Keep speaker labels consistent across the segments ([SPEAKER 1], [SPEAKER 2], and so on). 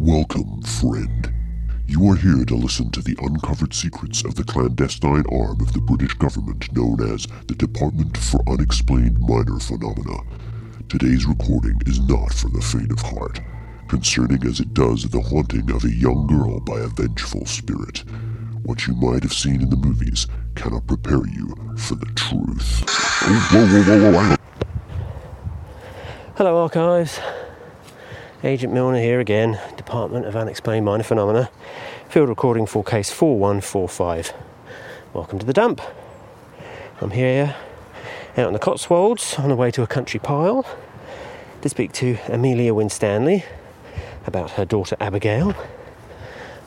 [SPEAKER 1] Welcome, friend. You are here to listen to the uncovered secrets of the clandestine arm of the British government known as the Department for Unexplained Minor Phenomena. Today's recording is not for the faint of heart, concerning as it does the haunting of a young girl by a vengeful spirit. What you might have seen in the movies cannot prepare you for the truth. Oh, whoa, whoa, whoa.
[SPEAKER 2] Hello, Archives. Agent Milner here again, Department of Unexplained Minor Phenomena, field recording for case 4145. Welcome to the dump. I'm here out in the Cotswolds on the way to a country pile to speak to Amelia Winstanley about her daughter Abigail.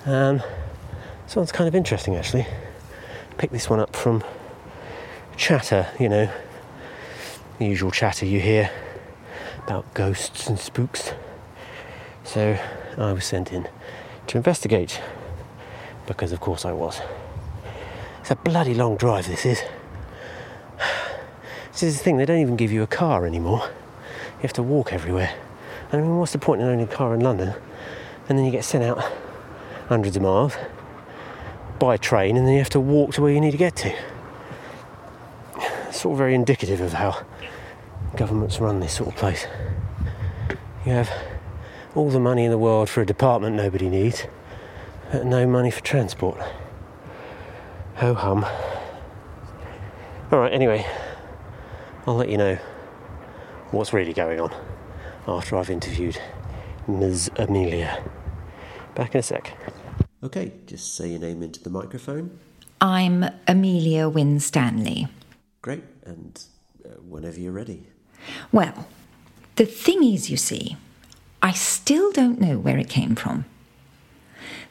[SPEAKER 2] Um, sounds kind of interesting actually. Pick this one up from chatter, you know, the usual chatter you hear about ghosts and spooks. So I was sent in to investigate because, of course, I was. It's a bloody long drive, this is. This is the thing, they don't even give you a car anymore. You have to walk everywhere. I mean, what's the point in owning a car in London? And then you get sent out hundreds of miles by train, and then you have to walk to where you need to get to. It's sort of very indicative of how governments run this sort of place. You have all the money in the world for a department nobody needs, but no money for transport. Ho hum. Alright, anyway, I'll let you know what's really going on after I've interviewed Ms. Amelia. Back in a sec. Okay, just say your name into the microphone.
[SPEAKER 3] I'm Amelia Winstanley.
[SPEAKER 2] Great, and uh, whenever you're ready.
[SPEAKER 3] Well, the thing is, you see, I still don't know where it came from.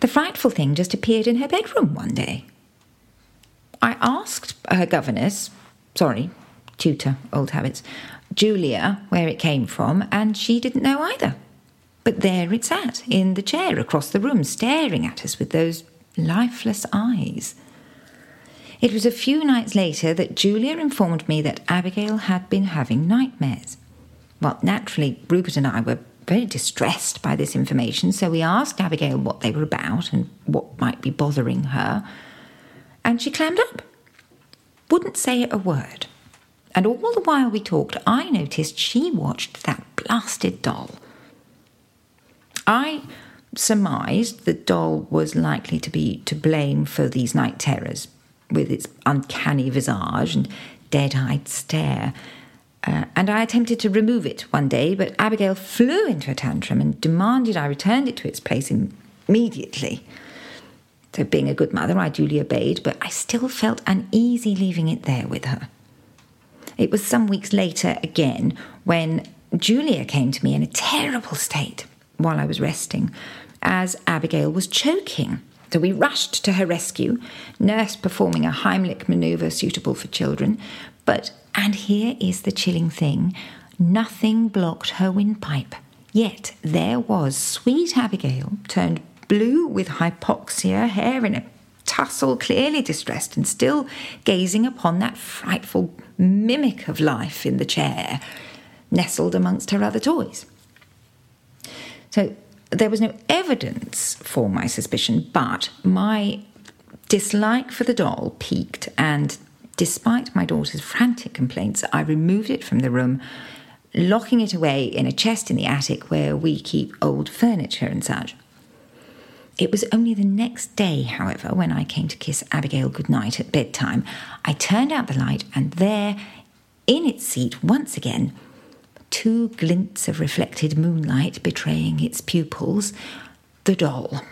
[SPEAKER 3] The frightful thing just appeared in her bedroom one day. I asked her governess, sorry, tutor, old habits, Julia, where it came from, and she didn't know either. But there it sat, in the chair across the room, staring at us with those lifeless eyes. It was a few nights later that Julia informed me that Abigail had been having nightmares. Well, naturally, Rupert and I were very distressed by this information, so we asked Abigail what they were about and what might be bothering her. And she clammed up. Wouldn't say a word. And all the while we talked, I noticed she watched that blasted doll. I surmised the doll was likely to be to blame for these night terrors, with its uncanny visage and dead eyed stare. Uh, and I attempted to remove it one day, but Abigail flew into a tantrum and demanded I returned it to its place immediately. So, being a good mother, I duly obeyed, but I still felt uneasy leaving it there with her. It was some weeks later again when Julia came to me in a terrible state while I was resting, as Abigail was choking. So we rushed to her rescue, nurse performing a Heimlich maneuver suitable for children. But, and here is the chilling thing nothing blocked her windpipe. Yet there was sweet Abigail, turned blue with hypoxia, hair in a tussle, clearly distressed, and still gazing upon that frightful mimic of life in the chair, nestled amongst her other toys. So there was no evidence for my suspicion, but my dislike for the doll peaked, and despite my daughter's frantic complaints, I removed it from the room, locking it away in a chest in the attic where we keep old furniture and such. It was only the next day, however, when I came to kiss Abigail goodnight at bedtime, I turned out the light, and there, in its seat once again, two glints of reflected moonlight betraying its pupils, the doll.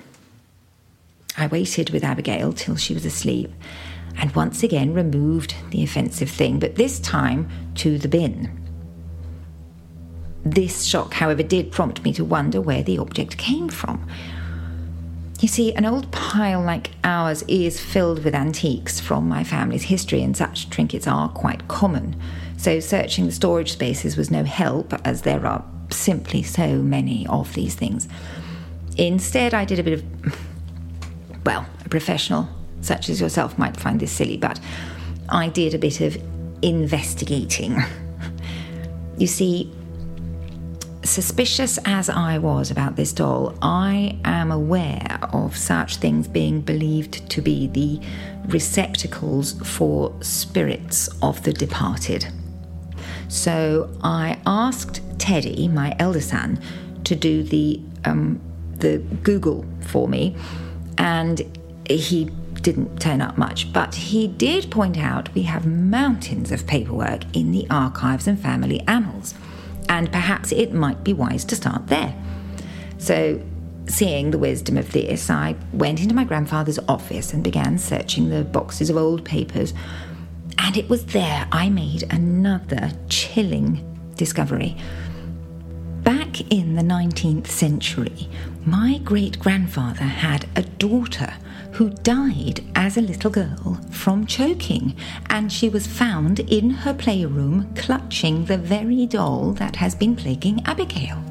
[SPEAKER 3] I waited with Abigail till she was asleep and once again removed the offensive thing, but this time to the bin. This shock, however, did prompt me to wonder where the object came from. You see, an old pile like ours is filled with antiques from my family's history, and such trinkets are quite common. So, searching the storage spaces was no help, as there are simply so many of these things. Instead, I did a bit of, well, a professional such as yourself might find this silly, but I did a bit of investigating. You see, suspicious as I was about this doll, I am aware of such things being believed to be the receptacles for spirits of the departed. So I asked Teddy, my elder son, to do the um, the Google for me, and he didn't turn up much, but he did point out we have mountains of paperwork in the archives and family annals and perhaps it might be wise to start there. So, seeing the wisdom of this, I went into my grandfather's office and began searching the boxes of old papers, and it was there I made another chilling discovery. Back in the 19th century, my great grandfather had a daughter who died as a little girl from choking, and she was found in her playroom clutching the very doll that has been plaguing Abigail.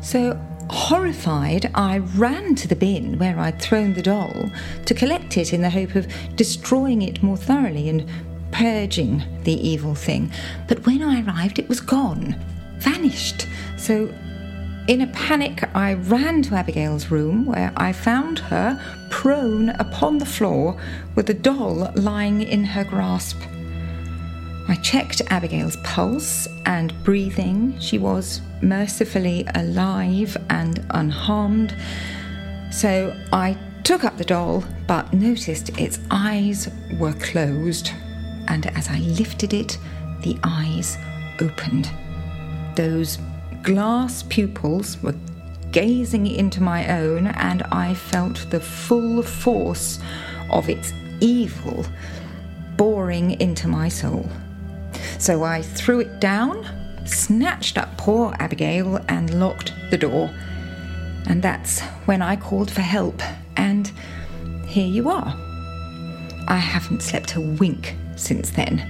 [SPEAKER 3] So, horrified, I ran to the bin where I'd thrown the doll to collect it in the hope of destroying it more thoroughly and purging the evil thing. But when I arrived, it was gone, vanished. So in a panic, I ran to Abigail's room where I found her prone upon the floor with the doll lying in her grasp. I checked Abigail's pulse and breathing. She was mercifully alive and unharmed. So I took up the doll, but noticed its eyes were closed. And as I lifted it, the eyes opened. Those glass pupils were gazing into my own, and I felt the full force of its evil boring into my soul. So I threw it down, snatched up poor Abigail, and locked the door. And that's when I called for help, and here you are. I haven't slept a wink since then.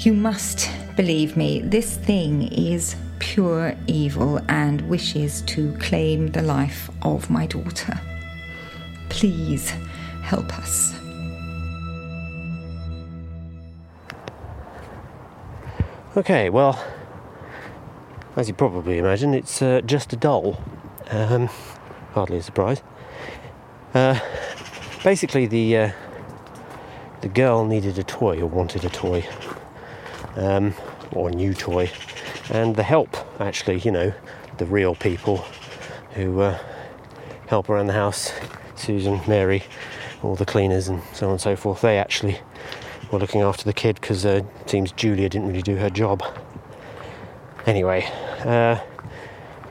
[SPEAKER 3] You must believe me, this thing is pure evil and wishes to claim the life of my daughter. Please help us.
[SPEAKER 2] Okay, well, as you probably imagine, it's uh, just a doll. Um, hardly a surprise. Uh, basically, the uh, the girl needed a toy or wanted a toy, um, or a new toy, and the help actually, you know, the real people who uh, help around the house, Susan, Mary, all the cleaners, and so on and so forth. They actually were looking after the kid because uh, it seems Julia didn't really do her job. Anyway, uh,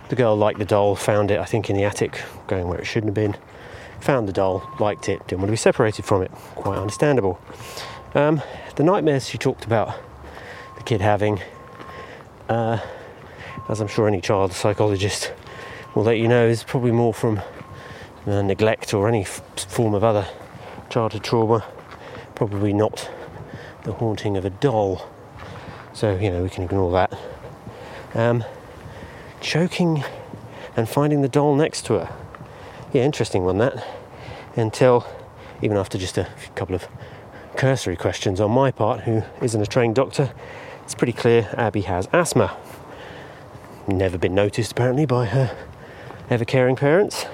[SPEAKER 2] the girl liked the doll, found it, I think, in the attic, going where it shouldn't have been. Found the doll, liked it, didn't want to be separated from it. Quite understandable. Um, the nightmares she talked about the kid having uh, as I'm sure any child psychologist will let you know, is probably more from uh, neglect or any f- form of other childhood trauma. Probably not the haunting of a doll. So, you know, we can ignore that. Um, choking and finding the doll next to her. Yeah, interesting one that. Until, even after just a couple of cursory questions on my part, who isn't a trained doctor, it's pretty clear Abby has asthma. Never been noticed apparently by her ever caring parents.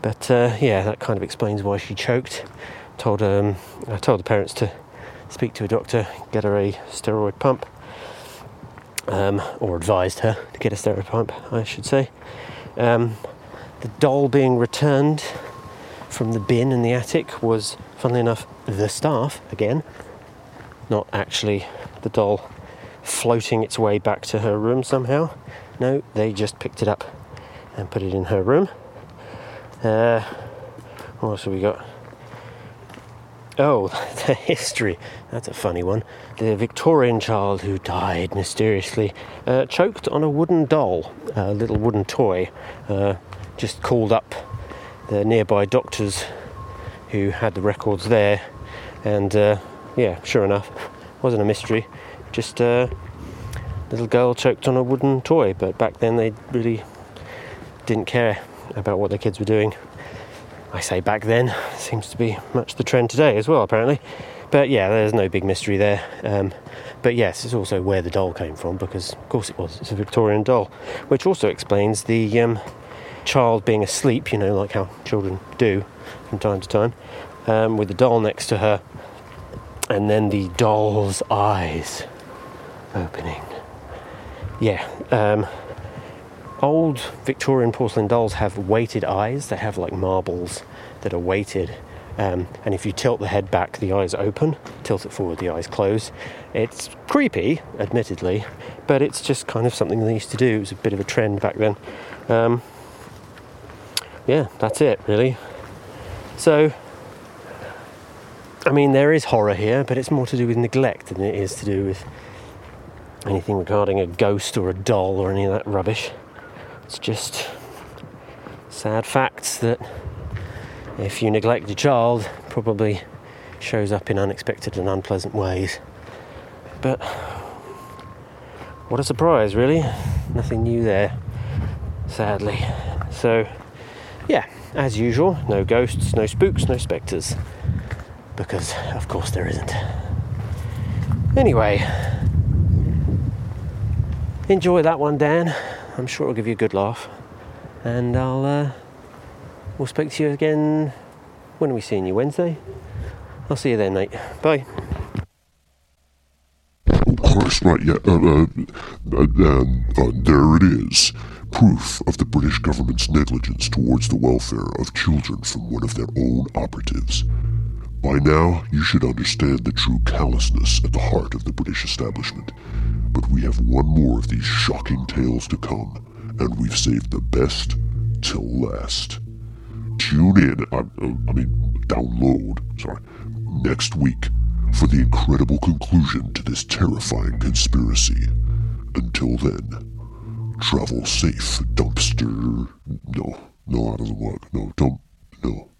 [SPEAKER 2] But uh, yeah, that kind of explains why she choked. Told um, I told the parents to speak to a doctor, get her a steroid pump, um, or advised her to get a steroid pump, I should say. Um, the doll being returned from the bin in the attic was, funnily enough, the staff again, not actually the doll floating its way back to her room somehow. No, they just picked it up and put it in her room. Uh, what else have we got? Oh, the history. That's a funny one. The Victorian child who died mysteriously, uh, choked on a wooden doll, a little wooden toy. Uh, just called up the nearby doctors who had the records there, and uh, yeah, sure enough, wasn't a mystery just a little girl choked on a wooden toy. But back then they really didn't care about what their kids were doing. I say back then, seems to be much the trend today as well, apparently. But yeah, there's no big mystery there. Um, but yes, it's also where the doll came from because, of course, it was. It's a Victorian doll, which also explains the um, child being asleep, you know, like how children do from time to time, um, with the doll next to her, and then the doll's eyes opening. Yeah, um, old Victorian porcelain dolls have weighted eyes. They have like marbles that are weighted. Um, and if you tilt the head back, the eyes open. Tilt it forward, the eyes close. It's creepy, admittedly, but it's just kind of something they used to do. It was a bit of a trend back then. Um, yeah, that's it, really. So, I mean, there is horror here, but it's more to do with neglect than it is to do with anything regarding a ghost or a doll or any of that rubbish. It's just sad facts that if you neglect your child, probably shows up in unexpected and unpleasant ways. But what a surprise, really. Nothing new there, sadly. So, yeah, as usual, no ghosts, no spooks, no spectres. Because, of course, there isn't. Anyway, enjoy that one, Dan. I'm sure it'll give you a good laugh. And I'll, uh, we'll speak to you again. When are we seeing you? Wednesday? I'll see you then, mate. Bye.
[SPEAKER 1] Of course, right, yeah. Uh, uh, uh, um, uh, there it is. Proof of the British government's negligence towards the welfare of children from one of their own operatives. By now, you should understand the true callousness at the heart of the British establishment. But we have one more of these shocking tales to come, and we've saved the best till last. Tune in, I, I mean, download, sorry, next week for the incredible conclusion to this terrifying conspiracy. Until then, travel safe, dumpster. No, no, that doesn't work. No, don't, no.